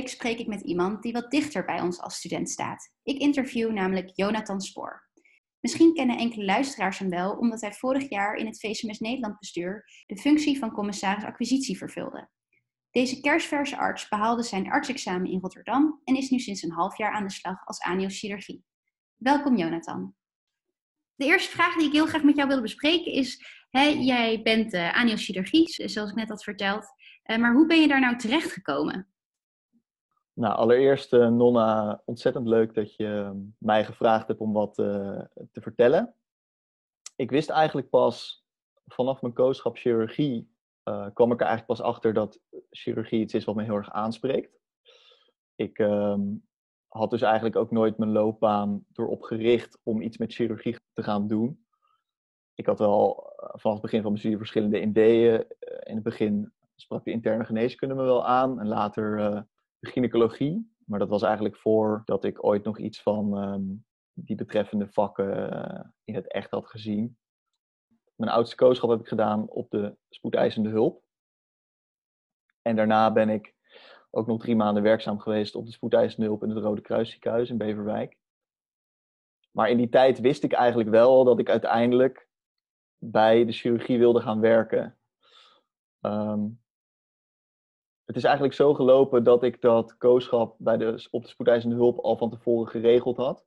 week spreek ik met iemand die wat dichter bij ons als student staat. Ik interview namelijk Jonathan Spoor. Misschien kennen enkele luisteraars hem wel omdat hij vorig jaar in het VCMS Nederland bestuur de functie van commissaris acquisitie vervulde. Deze kerstverse arts behaalde zijn artsexamen in Rotterdam en is nu sinds een half jaar aan de slag als aniochirurgie. Welkom Jonathan. De eerste vraag die ik heel graag met jou wilde bespreken is, hè, jij bent uh, aniochirurgie, zoals ik net had verteld, uh, maar hoe ben je daar nou terecht gekomen? Nou, allereerst uh, Nonna, ontzettend leuk dat je ehm, mij gevraagd hebt om wat te vertellen. Ik wist eigenlijk pas vanaf mijn kooschap chirurgie, kwam ik er eigenlijk pas achter dat chirurgie iets is wat me heel erg aanspreekt. Ik ehm, had dus eigenlijk ook nooit mijn loopbaan erop gericht om iets met chirurgie te gaan doen. Ik had wel eh, vanaf het begin van mijn studie verschillende ideeën. Eh, in het begin sprak de interne geneeskunde me wel aan en later gynaecologie. Maar dat was eigenlijk voordat ik ooit nog iets van ehm, die betreffende vakken in het echt had gezien. Mijn oudste kooschap heb ik gedaan op de spoedeisende hulp. En daarna ben ik ook nog drie maanden werkzaam geweest op de spoedeisende hulp in het Rode Kruisziekenhuis in Beverwijk. Maar in die tijd wist ik eigenlijk wel dat ik uiteindelijk bij de chirurgie wilde gaan werken. Ehm, het is eigenlijk zo gelopen dat ik dat kooschap bij de, op de spoedeisende hulp al van tevoren geregeld had.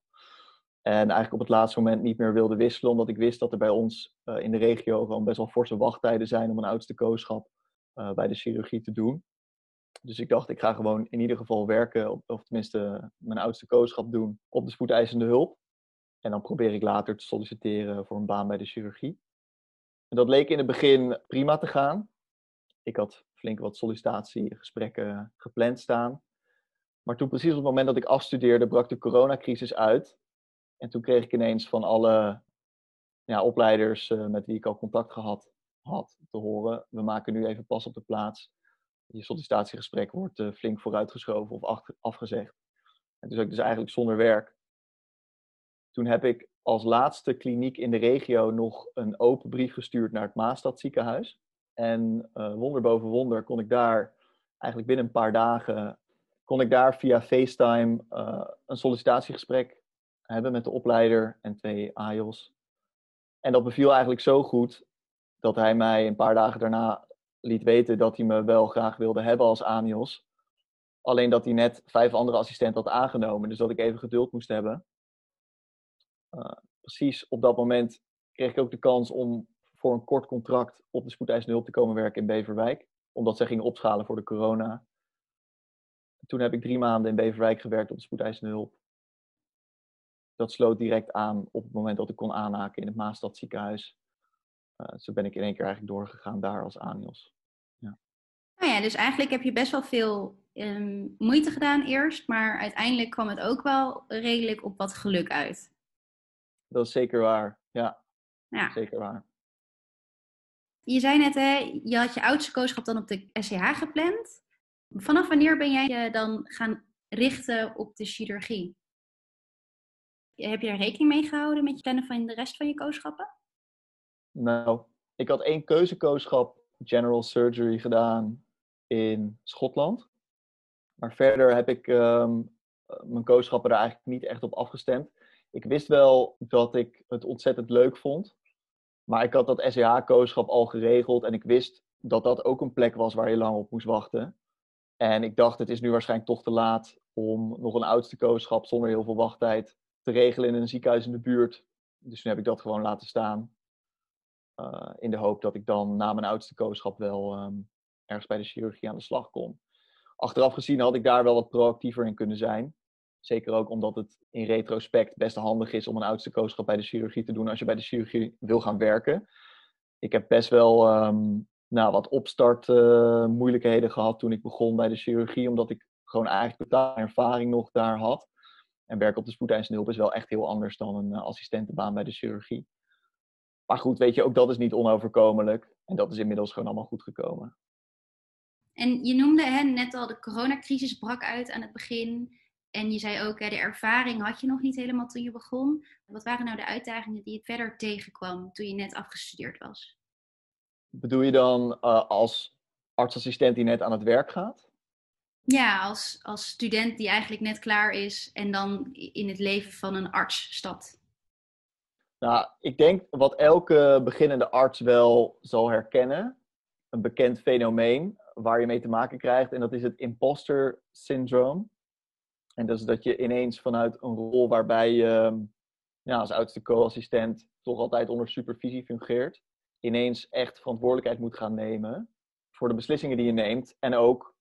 En eigenlijk op het laatste moment niet meer wilde wisselen, omdat ik wist dat er bij ons uh, in de regio gewoon best wel forse wachttijden zijn om een oudste kooschap uh, bij de chirurgie te doen. Dus ik dacht, ik ga gewoon in ieder geval werken, of tenminste mijn oudste kooschap doen, op de spoedeisende hulp. En dan probeer ik later te solliciteren voor een baan bij de chirurgie. En dat leek in het begin prima te gaan. Ik had flink wat sollicitatiegesprekken gepland staan. Maar toen precies op het moment dat ik afstudeerde, brak de coronacrisis uit. En toen kreeg ik ineens van alle ja, opleiders uh, met wie ik al contact gehad had te horen. We maken nu even pas op de plaats je sollicitatiegesprek wordt uh, flink vooruitgeschoven of afgezegd. En toen zat ik dus eigenlijk zonder werk. Toen heb ik als laatste kliniek in de regio nog een open brief gestuurd naar het Maastad ziekenhuis. En uh, wonder boven wonder kon ik daar eigenlijk binnen een paar dagen kon ik daar via FaceTime uh, een sollicitatiegesprek hebben met de opleider en twee AIOS. En dat beviel eigenlijk zo goed dat hij mij een paar dagen daarna liet weten dat hij me wel graag wilde hebben als ANIOS. Alleen dat hij net vijf andere assistenten had aangenomen. Dus dat ik even geduld moest hebben. Uh, precies op dat moment kreeg ik ook de kans om voor een kort contract op de spoedeisende hulp te komen werken in Beverwijk. Omdat zij gingen opschalen voor de corona. Toen heb ik drie maanden in Beverwijk gewerkt op de spoedeisende hulp. Dat sloot direct aan op het moment dat ik kon aanhaken in het Maastad ziekenhuis. Uh, zo ben ik in één keer eigenlijk doorgegaan daar als ANIOS. Ja. Nou ja, dus eigenlijk heb je best wel veel um, moeite gedaan eerst, maar uiteindelijk kwam het ook wel redelijk op wat geluk uit. Dat is zeker waar, ja. ja. Zeker waar. Je zei net, je had je oudste kooschap dan op de SCH gepland. Vanaf wanneer ben jij je dan gaan richten op de chirurgie? Heb je er rekening mee gehouden met je plannen van de rest van je kooschappen? Nou, ik had één keuzekooschap General Surgery gedaan in Schotland. Maar verder heb ik um, mijn kooschappen er eigenlijk niet echt op afgestemd. Ik wist wel dat ik het ontzettend leuk vond. Maar ik had dat SEH-kooschap al geregeld. En ik wist dat dat ook een plek was waar je lang op moest wachten. En ik dacht, het is nu waarschijnlijk toch te laat om nog een oudste kooschap zonder heel veel wachttijd te regelen in een ziekenhuis in de buurt. Dus nu heb ik dat gewoon laten staan. Uh, in de hoop dat ik dan na mijn oudste kooschap wel um, ergens bij de chirurgie aan de slag kon. Achteraf gezien had ik daar wel wat proactiever in kunnen zijn. Zeker ook omdat het in retrospect best handig is om een oudste kooschap bij de chirurgie te doen als je bij de chirurgie wil gaan werken. Ik heb best wel um, nou, wat opstartmoeilijkheden uh, gehad toen ik begon bij de chirurgie, omdat ik gewoon eigenlijk totaal ervaring nog daar had. En werken op de spoedeisende hulp is wel echt heel anders dan een uh, assistentenbaan bij de chirurgie. Maar goed, weet je, ook dat is niet onoverkomelijk. En dat is inmiddels gewoon allemaal goed gekomen. En je noemde hè, net al, de coronacrisis brak uit aan het begin. En je zei ook, hè, de ervaring had je nog niet helemaal toen je begon. Wat waren nou de uitdagingen die je verder tegenkwam toen je net afgestudeerd was? Bedoel je dan uh, als artsassistent die net aan het werk gaat? Ja, als, als student die eigenlijk net klaar is en dan in het leven van een arts stapt. Nou, ik denk wat elke beginnende arts wel zal herkennen, een bekend fenomeen waar je mee te maken krijgt, en dat is het imposter syndroom. En dat is dat je ineens vanuit een rol waarbij je ja, als oudste co-assistent toch altijd onder supervisie fungeert, ineens echt verantwoordelijkheid moet gaan nemen voor de beslissingen die je neemt en ook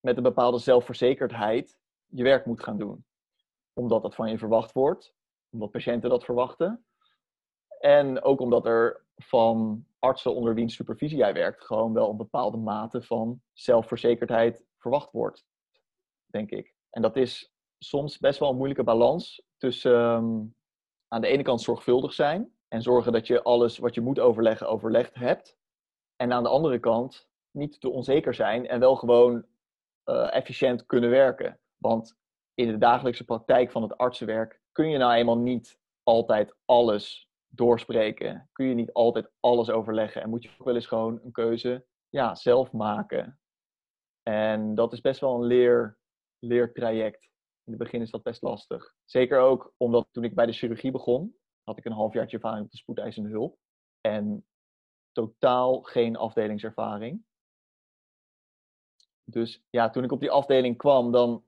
met een bepaalde zelfverzekerdheid je werk moet gaan doen. Omdat dat van je verwacht wordt, omdat patiënten dat verwachten. En ook omdat er van artsen onder wiens supervisie jij werkt, gewoon wel een bepaalde mate van zelfverzekerdheid verwacht wordt, denk ik. En dat is soms best wel een moeilijke balans tussen ehm, aan de ene kant zorgvuldig zijn en zorgen dat je alles wat je moet overleggen overlegd hebt. En aan de andere kant niet te onzeker zijn en wel gewoon uh, efficiënt kunnen werken. Want in de dagelijkse praktijk van het artsenwerk kun je nou eenmaal niet altijd alles doorspreken. Kun je niet altijd alles overleggen. En moet je ook wel eens gewoon een keuze ja, zelf maken. En dat is best wel een leer, leertraject. In het begin is dat best lastig. Zeker ook omdat toen ik bij de chirurgie begon, had ik een halfjaartje ervaring op de spoedeisende hulp. En totaal geen afdelingservaring. Dus ja, toen ik op die afdeling kwam, dan,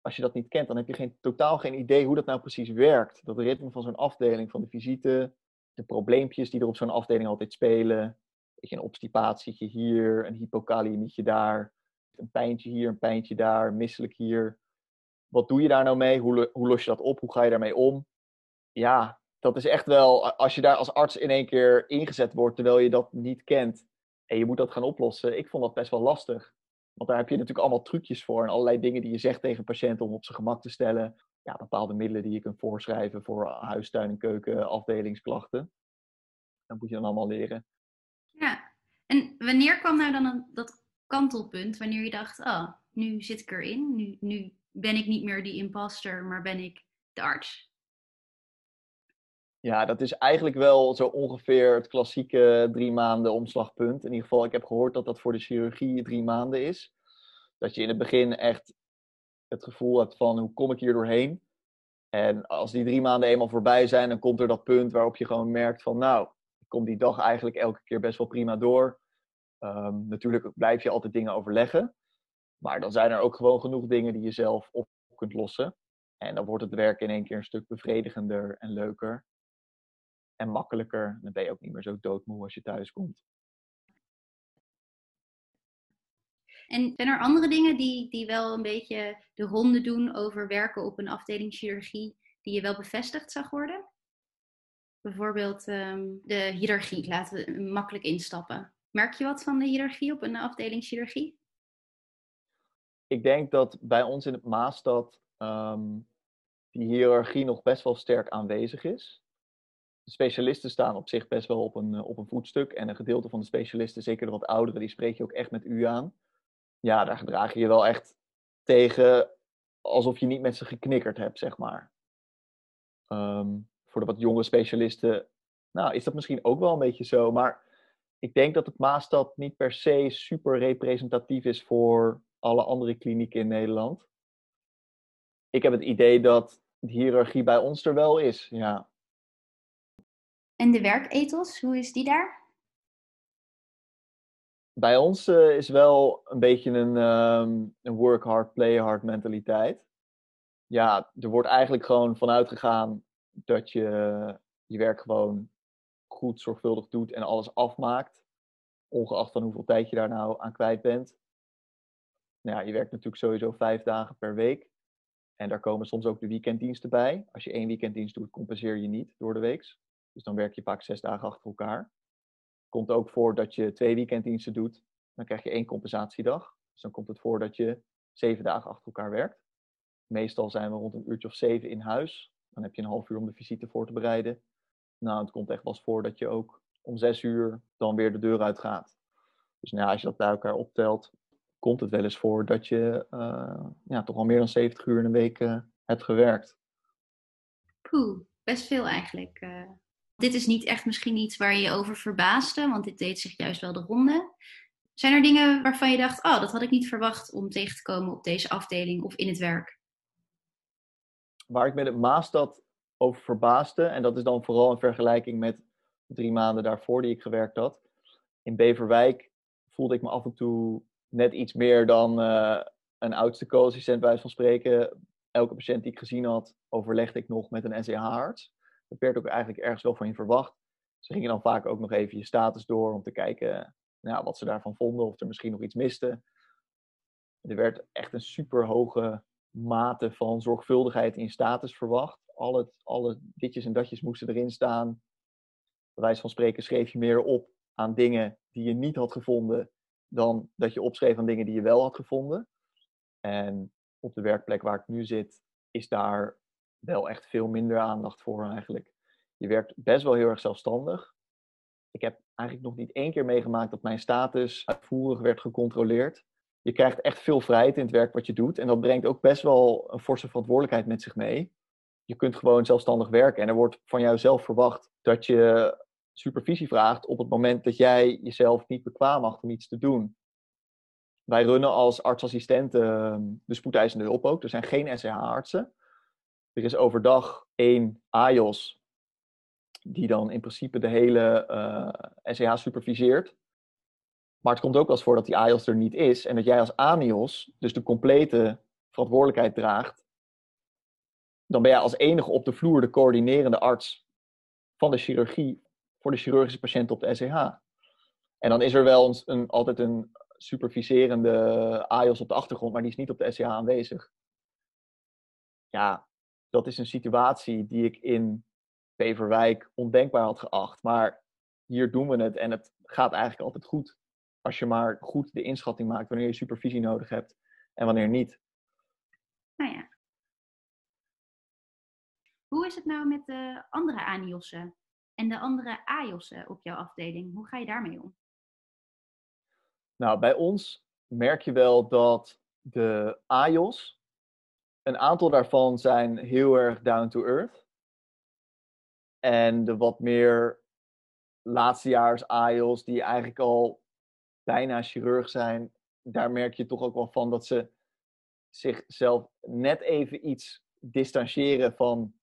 als je dat niet kent, dan heb je geen, totaal geen idee hoe dat nou precies werkt. Dat ritme van zo'n afdeling, van de visite, de probleempjes die er op zo'n afdeling altijd spelen. Weet je, een obstipatietje hier, een hypokaliemietje daar, een pijntje hier, een pijntje daar, misselijk hier. Wat doe je daar nou mee? Hoe, hoe los je dat op? Hoe ga je daarmee om? Ja, dat is echt wel, als je daar als arts in één keer ingezet wordt terwijl je dat niet kent en je moet dat gaan oplossen. Ik vond dat best wel lastig. Want daar heb je natuurlijk allemaal trucjes voor en allerlei dingen die je zegt tegen patiënten om op zijn gemak te stellen. Ja, bepaalde middelen die je kunt voorschrijven voor huistuin- en keuken, afdelingsklachten. Dat moet je dan allemaal leren. Ja, en wanneer kwam nou dan dat kantelpunt wanneer je dacht, oh, nu zit ik erin, nu, nu ben ik niet meer die imposter, maar ben ik de arts? Ja, dat is eigenlijk wel zo ongeveer het klassieke drie maanden omslagpunt. In ieder geval, ik heb gehoord dat dat voor de chirurgie drie maanden is. Dat je in het begin echt het gevoel hebt van hoe kom ik hier doorheen? En als die drie maanden eenmaal voorbij zijn, dan komt er dat punt waarop je gewoon merkt van nou, ik kom die dag eigenlijk elke keer best wel prima door. Um, natuurlijk blijf je altijd dingen overleggen. Maar dan zijn er ook gewoon genoeg dingen die je zelf op kunt lossen. En dan wordt het werk in één keer een stuk bevredigender en leuker en makkelijker. Dan ben je ook niet meer zo doodmoe als je thuis komt. En zijn er andere dingen die, die wel een beetje de ronde doen over werken op een afdeling chirurgie, die je wel bevestigd zag worden? Bijvoorbeeld um, de hiërarchie, laten we makkelijk instappen. Merk je wat van de hiërarchie op een afdeling chirurgie? Ik denk dat bij ons in het Maastad um, die hiërarchie nog best wel sterk aanwezig is de specialisten staan op zich best wel op een, eh, op een voetstuk. En een gedeelte van de specialisten, zeker de wat ouderen, die spreek je ook echt met u aan. Ja, daar gedraag je je wel echt tegen alsof je niet met ze geknikkerd hebt, zeg maar. Ehm, voor de wat jonge specialisten, nou, is dat misschien ook wel een beetje zo. Maar ik denk dat het Maastad niet per se super representatief is voor alle andere klinieken in Nederland. Ik heb het idee dat de hiërarchie bij ons er wel is, ja. En de werkethos, hoe is die daar? Bij ons uh, is wel een beetje een, um, een work hard, play hard mentaliteit. Ja, er wordt eigenlijk gewoon vanuit gegaan dat je je werk gewoon goed, zorgvuldig doet en alles afmaakt. Ongeacht van hoeveel tijd je daar nou aan kwijt bent. Nou je werkt natuurlijk sowieso vijf dagen per week. En daar komen soms ook de weekenddiensten bij. Als je één weekenddienst doet, compenseer je niet door de week. Dus dan werk je vaak zes dagen achter elkaar. Komt ook voor dat je twee weekenddiensten doet. Dan krijg je één compensatiedag. Dus dan komt het voor dat je zeven dagen achter elkaar werkt. Meestal zijn we rond een uurtje of zeven in huis. Dan heb je een half uur om de visite voor te bereiden. Nou, het komt echt wel eens voor dat je ook om zes uur dan weer de deur uit gaat. Dus nou, als je dat bij elkaar optelt, komt het wel eens voor dat je uh, ja, toch al meer dan 70 uur in een week uh, hebt gewerkt. Poeh, best veel eigenlijk. Uh, dit is niet echt misschien iets waar je je over verbaasde, want dit deed zich juist wel de ronde. Zijn er dingen waarvan je dacht, oh, dat had ik niet verwacht om tegen te komen op deze afdeling of in het werk? Waar ik me het Maastad over verbaasde, en dat is dan vooral in vergelijking met drie maanden daarvoor die ik gewerkt had. In Beverwijk voelde ik me af en toe net iets meer dan uh, een oudste co-assistent bij van spreken. Elke patiënt die ik gezien had, overlegde ik nog met een NCH-arts. Dat werd ook eigenlijk ergens wel van je verwacht. Ze gingen dan vaak ook nog even je status door om te kijken nou, wat ze daarvan vonden, of er misschien nog iets miste. Er werd echt een super hoge mate van zorgvuldigheid in status verwacht. Alle, alle ditjes en datjes moesten erin staan. Bij wijze van spreken schreef je meer op aan dingen die je niet had gevonden, dan dat je opschreef aan dingen die je wel had gevonden. En op de werkplek waar ik nu zit, is daar wel echt veel minder aandacht voor eigenlijk. Je werkt best wel heel erg zelfstandig. Ik heb eigenlijk nog niet één keer meegemaakt dat mijn status uitvoerig werd gecontroleerd. Je krijgt echt veel vrijheid in het werk wat je doet. En dat brengt ook best wel een forse verantwoordelijkheid met zich mee. Je kunt gewoon zelfstandig werken. En er wordt van jou zelf verwacht dat je supervisie vraagt op het moment dat jij jezelf niet bekwaam acht om iets te doen. Wij runnen als artsassistenten ehm, de spoedeisende hulp ook. Er zijn geen SCH-artsen. Er is overdag één AJOS, die dan in principe de hele uh, eh, SCH superviseert. Maar het komt ook wel eens voor dat die AJOS er niet is en dat jij als ANIOS dus de complete verantwoordelijkheid draagt. Dan ben jij als enige op de vloer de coördinerende arts van de chirurgie voor de chirurgische patiënt op de SCH. En dan is er wel een, een, altijd een superviserende AIOS op de achtergrond, maar die is niet op de SCH aanwezig. Ja, dat is een situatie die ik in Beverwijk ondenkbaar had geacht. Maar hier doen we het en het gaat eigenlijk altijd goed. Als je maar goed de inschatting maakt wanneer je supervisie nodig hebt en wanneer niet. Nou ja. Hoe is het nou met de andere ANIOS'en? En de andere AJOS'en op jouw afdeling? Hoe ga je daarmee om? Nou, bij ons merk je wel dat de AJOS, een aantal daarvan zijn heel erg down to earth. En de wat meer laatstejaars AJOS, die eigenlijk al bijna chirurg zijn, daar merk je toch ook wel van dat ze zichzelf net even iets distancieren van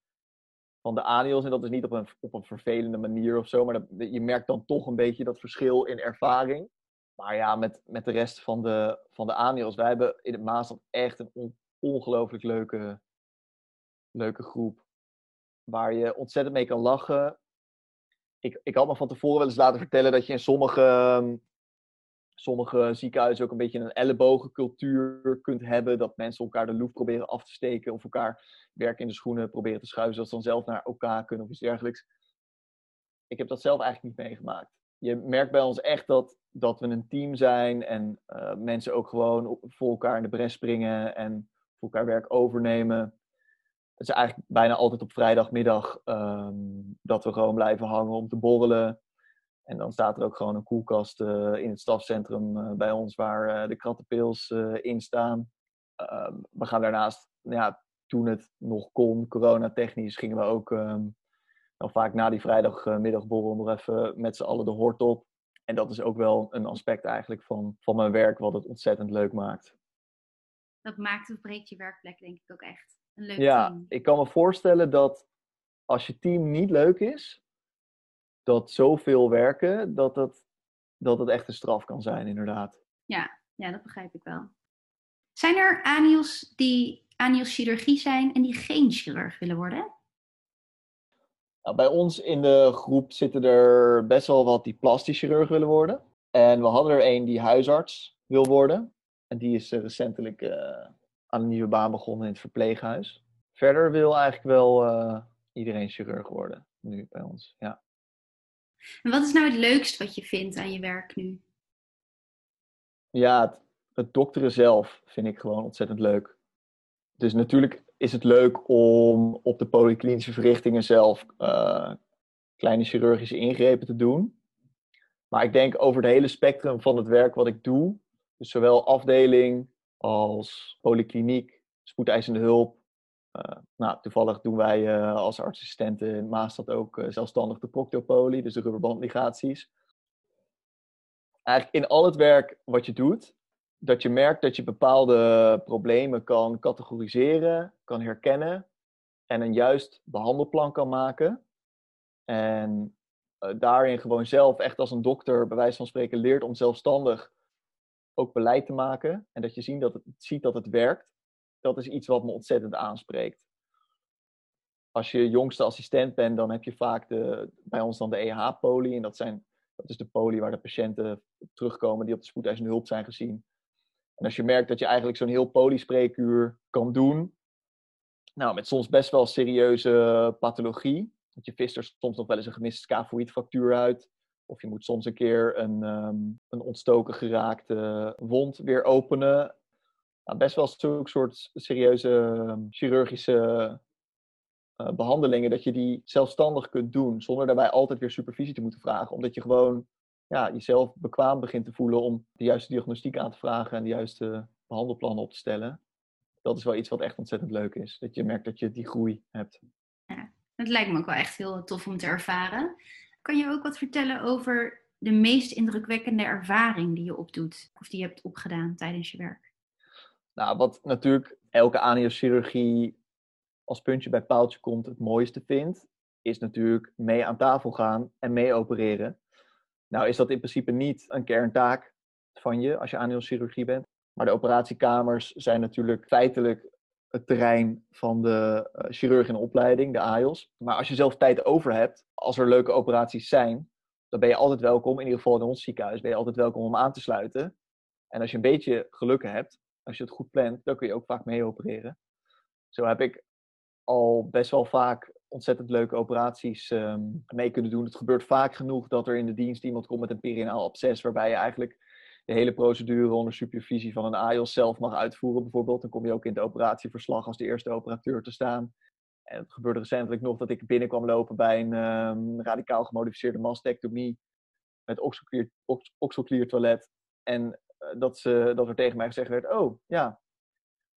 van de ANIOS. En dat is niet op een, op een vervelende manier of zo, maar dat, je merkt dan toch een beetje dat verschil in ervaring. Maar ja, met, met de rest van de, van de ANIOS, wij hebben in het Maasland echt een ongelooflijk leuke, leuke groep. Waar je ontzettend mee kan lachen. Ik, ik had me van tevoren wel eens laten vertellen dat je in sommige ehm, sommige ziekenhuizen ook een beetje een ellebogencultuur kunt hebben. Dat mensen elkaar de loef proberen af te steken of elkaar werk in de schoenen proberen te schuiven, zodat ze dan zelf naar elkaar kunnen of iets dergelijks. Ik heb dat zelf eigenlijk niet meegemaakt. Je merkt bij ons echt dat, dat we een team zijn en uh, mensen ook gewoon voor elkaar in de bres springen en voor elkaar werk overnemen. Het is eigenlijk bijna altijd op vrijdagmiddag um, dat we gewoon blijven hangen om te borrelen. En dan staat er ook gewoon een koelkast uh, in het stafcentrum uh, bij ons waar uh, de krattenpils in staan. Ehm, we gaan daarnaast, ja, toen het nog kon, coronatechnisch, gingen we ook um, dan vaak na die vrijdagmiddagborrel nog even met z'n allen de hort op. En dat is ook wel een aspect eigenlijk van, van mijn werk, wat het ontzettend leuk maakt. Dat maakt of breekt je werkplek denk ik ook echt een leuk ja, team. ik kan me voorstellen dat als je team niet leuk is, dat zoveel werken, dat het, dat het echt een straf kan zijn, inderdaad. Ja, ja, dat begrijp ik wel. Zijn er anios die anios chirurgie zijn en die geen chirurg willen worden? Nou, bij ons in de groep zitten er best wel wat die plastisch chirurg willen worden. En we hadden er een die huisarts wil worden. En die is eh, recentelijk uh, aan een nieuwe baan begonnen in het verpleeghuis. Verder wil eigenlijk wel uh, iedereen chirurg worden, nu bij ons. Ja. En wat is nou het leukst wat je vindt aan je werk nu? Ja, het, dokteren zelf vind ik gewoon ontzettend leuk. Dus natuurlijk is het leuk om op de polyklinische verrichtingen zelf uh, kleine chirurgische ingrepen te doen. Maar ik denk over het hele spectrum van het werk wat ik doe, Dus zowel afdeling als polykliniek, spoedeisende hulp. Uh, nou, toevallig doen wij uh, als artsassistenten in Maastad ook uh, zelfstandig de proctopolie, dus de rubberbandligaties. Eigenlijk in al het werk wat je doet, dat je merkt dat je bepaalde problemen kan categoriseren, kan herkennen en een juist behandelplan kan maken. En daarin gewoon zelf echt als een dokter, bij wijze van spreken, leert om zelfstandig ook beleid te maken. En dat je ziet dat het, ziet dat het werkt. Dat is iets wat me ontzettend aanspreekt. Als je jongste assistent bent, dan heb je vaak de, bij ons dan de EH-poli. En dat, zijn, dat is de poli waar de patiënten terugkomen die op de spoedeisende hulp zijn gezien. En als je merkt dat je eigenlijk zo'n heel polyspreekuur kan doen, nou, met soms best wel serieuze pathologie. Want je vist er soms nog wel eens een gemiste scaphoïdfractuur uit. Of je moet soms een keer een, um, een ontstoken geraakte wond weer openen. Nou, best wel zo'n soort serieuze um, chirurgische uh, behandelingen, dat je die zelfstandig kunt doen, zonder daarbij altijd weer supervisie te moeten vragen. Omdat je gewoon ja, jezelf bekwaam begint te voelen om de juiste diagnostiek aan te vragen en de juiste behandelplannen op te stellen. Dat is wel iets wat echt ontzettend leuk is. Dat je merkt dat je die groei hebt. Ja, het lijkt me ook wel echt heel tof om te ervaren. Kan je ook wat vertellen over de meest indrukwekkende ervaring die je opdoet? Of die je hebt opgedaan tijdens je werk? Nou, wat natuurlijk elke aniochirurgie als puntje bij paaltje komt het mooiste vindt, is natuurlijk mee aan tafel gaan en mee opereren. Nou is dat in principe niet een kerntaak van je als je aniochirurgie bent. Maar de operatiekamers zijn natuurlijk feitelijk het terrein van de uh, chirurg in opleiding, de AIOS. Maar als je zelf tijd over hebt, als er leuke operaties zijn, dan ben je altijd welkom, in ieder geval in ons ziekenhuis, ben je altijd welkom om aan te sluiten. En als je een beetje geluk hebt, als je het goed plant, dan kun je ook vaak mee opereren. Zo heb ik al best wel vaak ontzettend leuke operaties um, mee kunnen doen. Het gebeurt vaak genoeg dat er in de dienst iemand komt met een perinaal absces, waarbij je eigenlijk de hele procedure onder supervisie van een AIOS zelf mag uitvoeren, bijvoorbeeld. Dan kom je ook in het operatieverslag als de eerste operateur te staan. En het gebeurde recentelijk nog dat ik binnenkwam lopen bij een um, radicaal gemodificeerde mastectomie met oxoclear, toilet. En dat, ze, dat er tegen mij gezegd werd, oh ja,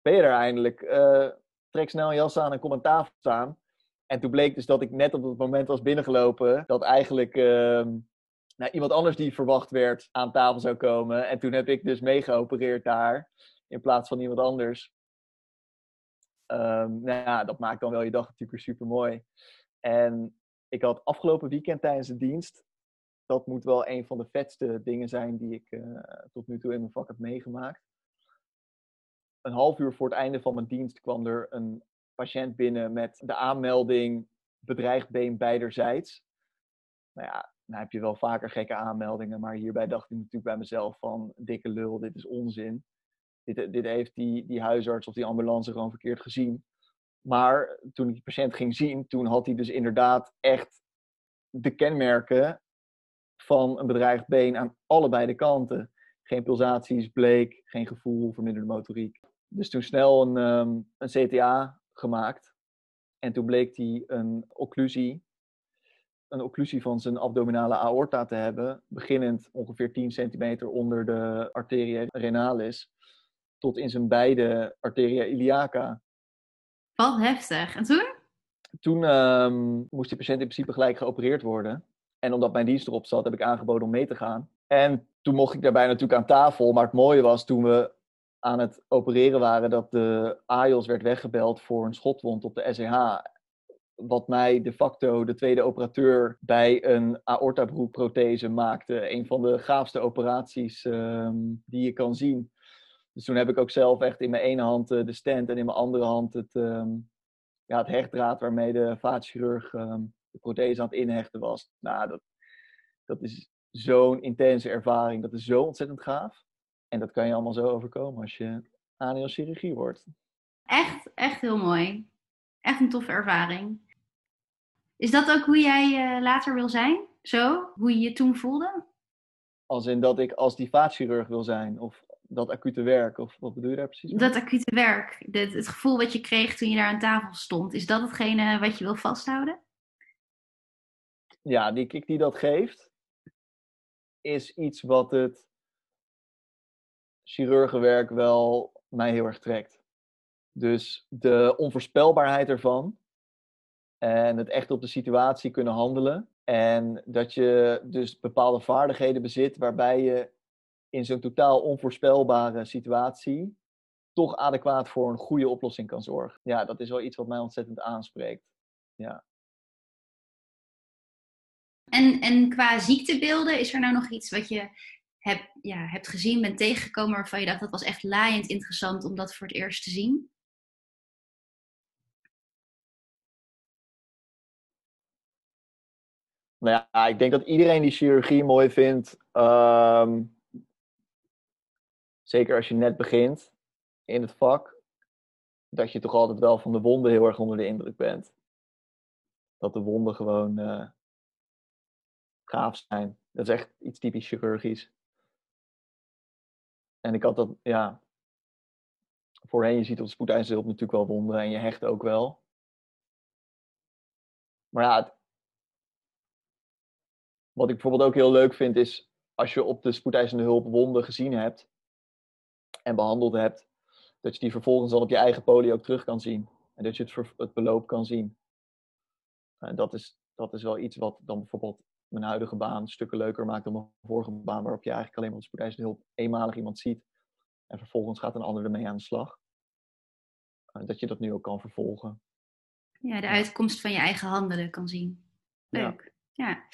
ben je er eindelijk? Uh, trek snel een jas aan en kom aan tafel staan. En toen bleek dus dat ik net op het moment was binnengelopen dat eigenlijk uh, nou, iemand anders die verwacht werd aan tafel zou komen. En toen heb ik dus meegeopereerd daar in plaats van iemand anders. Um, nou ja, dat maakt dan wel je dag natuurlijk super mooi. En ik had afgelopen weekend tijdens de dienst, dat moet wel een van de vetste dingen zijn die ik uh, tot nu toe in mijn vak heb meegemaakt. Een half uur voor het einde van mijn dienst kwam er een patiënt binnen met de aanmelding bedreigd been beiderzijds. Nou ja, nou heb je wel vaker gekke aanmeldingen, maar hierbij dacht ik natuurlijk bij mezelf van dikke lul, dit is onzin. Dit, dit heeft die, die huisarts of die ambulance gewoon verkeerd gezien. Maar toen ik die patiënt ging zien, toen had hij dus inderdaad echt de kenmerken van een bedreigd been aan allebei de kanten. Geen pulsaties, bleek, geen gevoel, verminderde motoriek. Dus toen snel een, um, een CTA gemaakt. En toen bleek hij een occlusie een occlusie van zijn abdominale aorta te hebben, beginnend ongeveer 10 centimeter onder de arteria renalis, tot in zijn beide arteria iliaca. Wat heftig. En toen? Toen um, moest die patiënt in principe gelijk geopereerd worden. En omdat mijn dienst erop zat, heb ik aangeboden om mee te gaan. En toen mocht ik daarbij natuurlijk aan tafel. Maar het mooie was toen we aan het opereren waren dat de AIOS werd weggebeld voor een schotwond op de SEH wat mij de facto de tweede operateur bij een aortabroekprothese maakte. Een van de gaafste operaties um, die je kan zien. Dus toen heb ik ook zelf echt in mijn ene hand uh, de stand en in mijn andere hand het, um, ja, het hechtdraad waarmee de vaatchirurg um, de prothese aan het inhechten was. Nou, dat, dat is zo'n intense ervaring. Dat is zo ontzettend gaaf. En dat kan je allemaal zo overkomen als je chirurgie wordt. Echt, echt heel mooi. Echt een toffe ervaring. Is dat ook hoe jij uh, later wil zijn? Zo? Hoe je je toen voelde? Als in dat ik als die vaatchirurg wil zijn? Of dat acute werk? Of wat bedoel je daar precies? Dat acute werk. Het, het gevoel wat je kreeg toen je daar aan tafel stond. Is dat hetgene wat je wil vasthouden? Ja, die kick die dat geeft, is iets wat het chirurgenwerk wel mij heel erg trekt. Dus de onvoorspelbaarheid ervan en het echt op de situatie kunnen handelen. En dat je dus bepaalde vaardigheden bezit waarbij je in zo'n totaal onvoorspelbare situatie toch adequaat voor een goede oplossing kan zorgen. Ja, dat is wel iets wat mij ontzettend aanspreekt. Ja. En, en qua ziektebeelden, is er nou nog iets wat je hebt, ja, hebt gezien, bent tegengekomen waarvan je dacht dat was echt laaiend interessant om dat voor het eerst te zien? Nou ja, ik denk dat iedereen die chirurgie mooi vindt, ehm, zeker als je net begint in het vak, dat je toch altijd wel van de wonden heel erg onder de indruk bent. Dat de wonden gewoon uh, gaaf zijn. Dat is echt iets typisch chirurgisch. En ik had dat, ja. Voorheen, je ziet op spoedeisendhulp natuurlijk wel wonden en je hecht ook wel. Maar ja, wat ik bijvoorbeeld ook heel leuk vind is als je op de spoedeisende hulp wonden gezien hebt en behandeld hebt, dat je die vervolgens dan op je eigen poli ook terug kan zien. En dat je het, het beloop kan zien. En dat is, dat is wel iets wat dan bijvoorbeeld mijn huidige baan stukken leuker maakt dan mijn vorige baan, waarop je eigenlijk alleen maar op spoedeisende hulp eenmalig iemand ziet. En vervolgens gaat een ander ermee aan de slag. Dat je dat nu ook kan vervolgen. Ja, de uitkomst van je eigen handelen kan zien. Leuk. Ja. ja.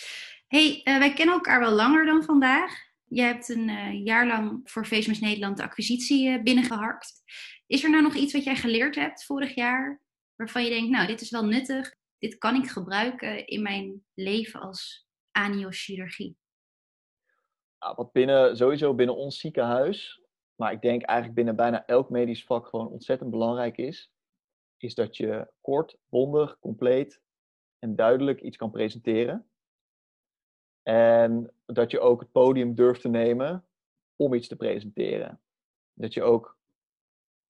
hey, uh, wij kennen elkaar wel langer dan vandaag. Je hebt een uh, jaar lang voor Veesmus Nederland de acquisitie uh, binnengeharkt. Is er nou nog iets wat jij geleerd hebt vorig jaar, waarvan je denkt, nou, dit is wel nuttig, dit kan ik gebruiken in mijn leven als aniochirurgie? Nou, wat binnen, sowieso binnen ons ziekenhuis, maar ik denk eigenlijk binnen bijna elk medisch vak gewoon ontzettend belangrijk is, is dat je kort, bondig, compleet en duidelijk iets kan presenteren. En dat je ook het podium durft te nemen om iets te presenteren. Dat je ook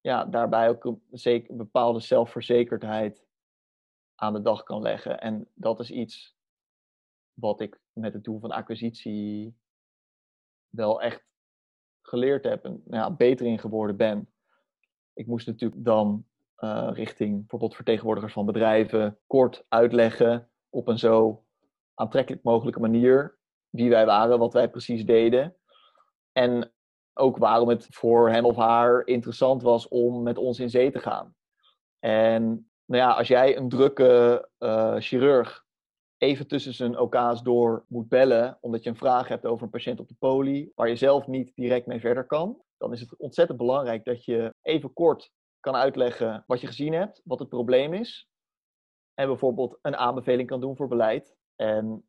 ja, daarbij ook een, zeker, bepaalde zelfverzekerdheid aan de dag kan leggen. En dat is iets wat ik met het doel van acquisitie wel echt geleerd heb en nou ja, beter in geworden ben. Ik moest natuurlijk dan uh, richting bijvoorbeeld vertegenwoordigers van bedrijven kort uitleggen op een zo aantrekkelijk mogelijke manier wie wij waren, wat wij precies deden. En ook waarom het voor hem of haar interessant was om met ons in zee te gaan. En nou ja, als jij een drukke uh, chirurg even tussen zijn OK's door moet bellen, omdat je een vraag hebt over een patiënt op de poli, waar je zelf niet direct mee verder kan, dan is het ontzettend belangrijk dat je even kort kan uitleggen wat je gezien hebt, wat het probleem is. En bijvoorbeeld een aanbeveling kan doen voor beleid. En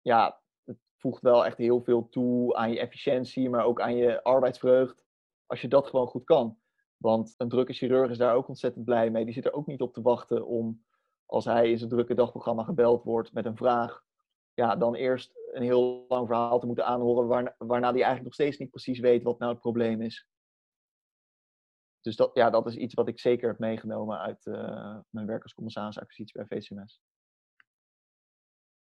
ja, het voegt wel echt heel veel toe aan je efficiëntie, maar ook aan je arbeidsvreugd. Als je dat gewoon goed kan. Want een drukke chirurg is daar ook ontzettend blij mee. Die zit er ook niet op te wachten om, als hij in zijn drukke dagprogramma gebeld wordt met een vraag, ja, dan eerst een heel lang verhaal te moeten aanhoren, waarna, die eigenlijk nog steeds niet precies weet wat nou het probleem is. Dus dat, ja, dat is iets wat ik zeker heb meegenomen uit uh, mijn werk als commissaris acquisitie bij VCMS.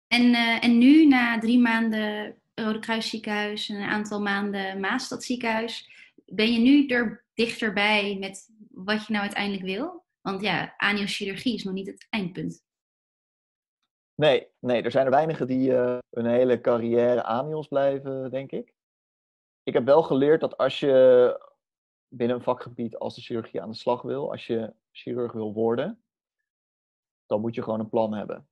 En, uh, en nu, na drie maanden Rode Kruis ziekenhuis en een aantal maanden Maastad ziekenhuis, ben je nu er dichterbij met wat je nou uiteindelijk wil? Want ja, aniochirurgie is nog niet het eindpunt. Nee, nee er zijn er weinigen die uh, hun hele carrière anios blijven, denk ik. Ik heb wel geleerd dat als je binnen een vakgebied als de chirurgie aan de slag wil, als je chirurg wil worden, dan moet je gewoon een plan hebben.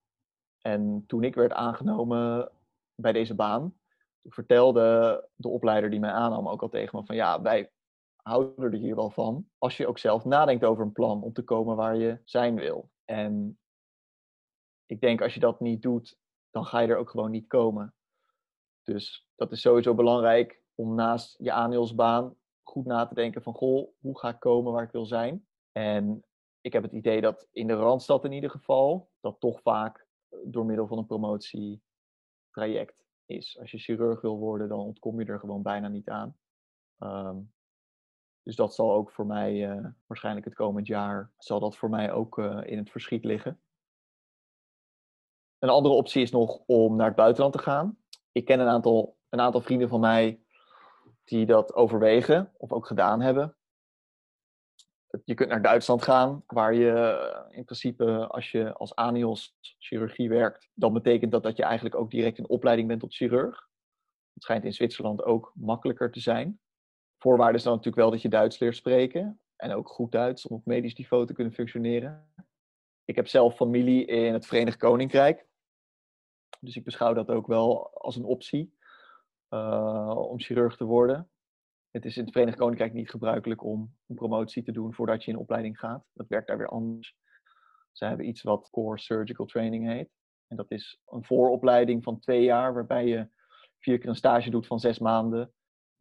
En toen ik werd aangenomen bij deze baan, vertelde de opleider die mij aannam ook al tegen me van ja, wij houden er hier wel van als je ook zelf nadenkt over een plan om te komen waar je zijn wil. En ik denk als je dat niet doet, dan ga je er ook gewoon niet komen. Dus dat is sowieso belangrijk om naast je aandeelsbaan goed na te denken van, goh, hoe ga ik komen waar ik wil zijn? En ik heb het idee dat in de Randstad in ieder geval, dat toch vaak door middel van een promotietraject is. Als je chirurg wil worden, dan ontkom je er gewoon bijna niet aan. Um, dus dat zal ook voor mij, uh, waarschijnlijk het komend jaar, zal dat voor mij ook uh, in het verschiet liggen. Een andere optie is nog om naar het buitenland te gaan. Ik ken een aantal, een aantal vrienden van mij die dat overwegen of ook gedaan hebben. Je kunt naar Duitsland gaan, waar je eh, in principe, als je als anios chirurgie werkt, dan betekent dat dat je eigenlijk ook direct in opleiding bent tot chirurg. Het schijnt in Zwitserland ook makkelijker te zijn. Voorwaarde is dan natuurlijk wel dat je Duits leert spreken. En ook goed Duits om op medisch niveau te kunnen functioneren. Ik heb zelf familie in het Verenigd Koninkrijk. Dus ik beschouw dat ook wel als een optie uh, om chirurg te worden. Het is in het Verenigd Koninkrijk niet gebruikelijk om een promotie te doen voordat je in opleiding gaat. Dat werkt daar weer anders. Ze hebben iets wat Core Surgical Training heet. En dat is een vooropleiding van twee jaar, waarbij je vier keer een stage doet van zes maanden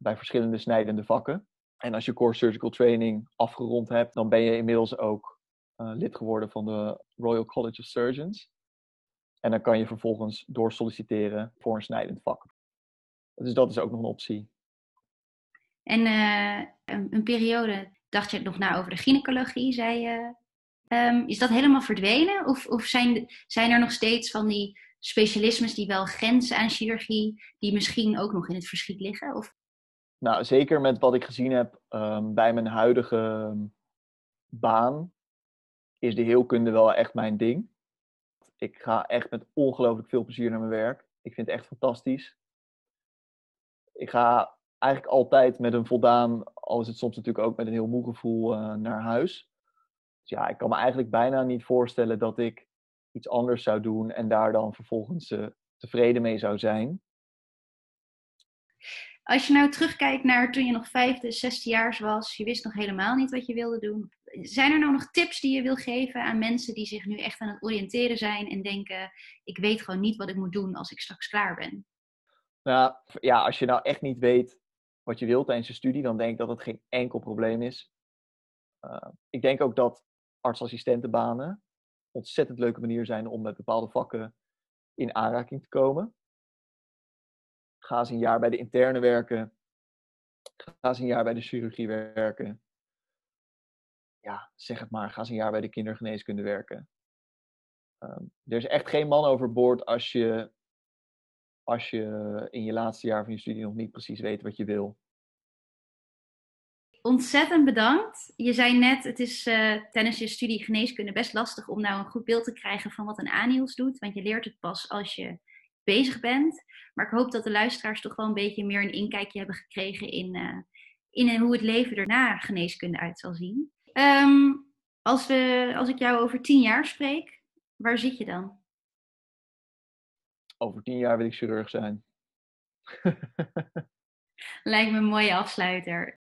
bij verschillende snijdende vakken. En als je Core Surgical Training afgerond hebt, dan ben je inmiddels ook uh, lid geworden van de Royal College of Surgeons. En dan kan je vervolgens doorsolliciteren voor een snijdend vak. Dus dat is ook nog een optie. En uh, een, periode dacht je nog na over de gynaecologie, zei je. Um, is dat helemaal verdwenen? Of, of zijn, zijn er nog steeds van die specialismes die wel grenzen aan chirurgie, die misschien ook nog in het verschiet liggen? Of? Nou, zeker met wat ik gezien heb um, bij mijn huidige ehm, baan, is de heelkunde wel echt mijn ding. Ik ga echt met ongelooflijk veel plezier naar mijn werk. Ik vind het echt fantastisch. Ik ga eigenlijk altijd met een voldaan, al is het soms natuurlijk ook met een heel moe gevoel, uh, naar huis. Dus ja, ik kan me eigenlijk bijna niet voorstellen dat ik iets anders zou doen en daar dan vervolgens uh, tevreden mee zou zijn. Als je nou terugkijkt naar toen je nog vijfde, zesde jaar was, je wist nog helemaal niet wat je wilde doen. Zijn er nou nog tips die je wil geven aan mensen die zich nu echt aan het oriënteren zijn en denken: ik weet gewoon niet wat ik moet doen als ik straks klaar ben? Nou ja, als je nou echt niet weet wat je wilt tijdens je studie, dan denk ik dat het geen enkel probleem is. Uh, ik denk ook dat artsassistentenbanen ontzettend leuke manier zijn om met bepaalde vakken in aanraking te komen. Ga eens een jaar bij de interne werken. Ga eens een jaar bij de chirurgie werken. Ja, zeg het maar. Ga eens een jaar bij de kindergeneeskunde werken. Um, er is echt geen man overboord als je, als je in je laatste jaar van je studie nog niet precies weet wat je wil ontzettend bedankt. Je zei net, het is uh, tijdens je studie geneeskunde best lastig om nou een goed beeld te krijgen van wat een aniels doet. Want je leert het pas als je bezig bent. Maar ik hoop dat de luisteraars toch wel een beetje meer een inkijkje hebben gekregen in, uh, in hoe het leven er na geneeskunde uit zal zien. Um, als, we, als ik jou over tien jaar spreek, waar zit je dan? Over tien jaar wil ik chirurg zijn. Lijkt me een mooie afsluiter.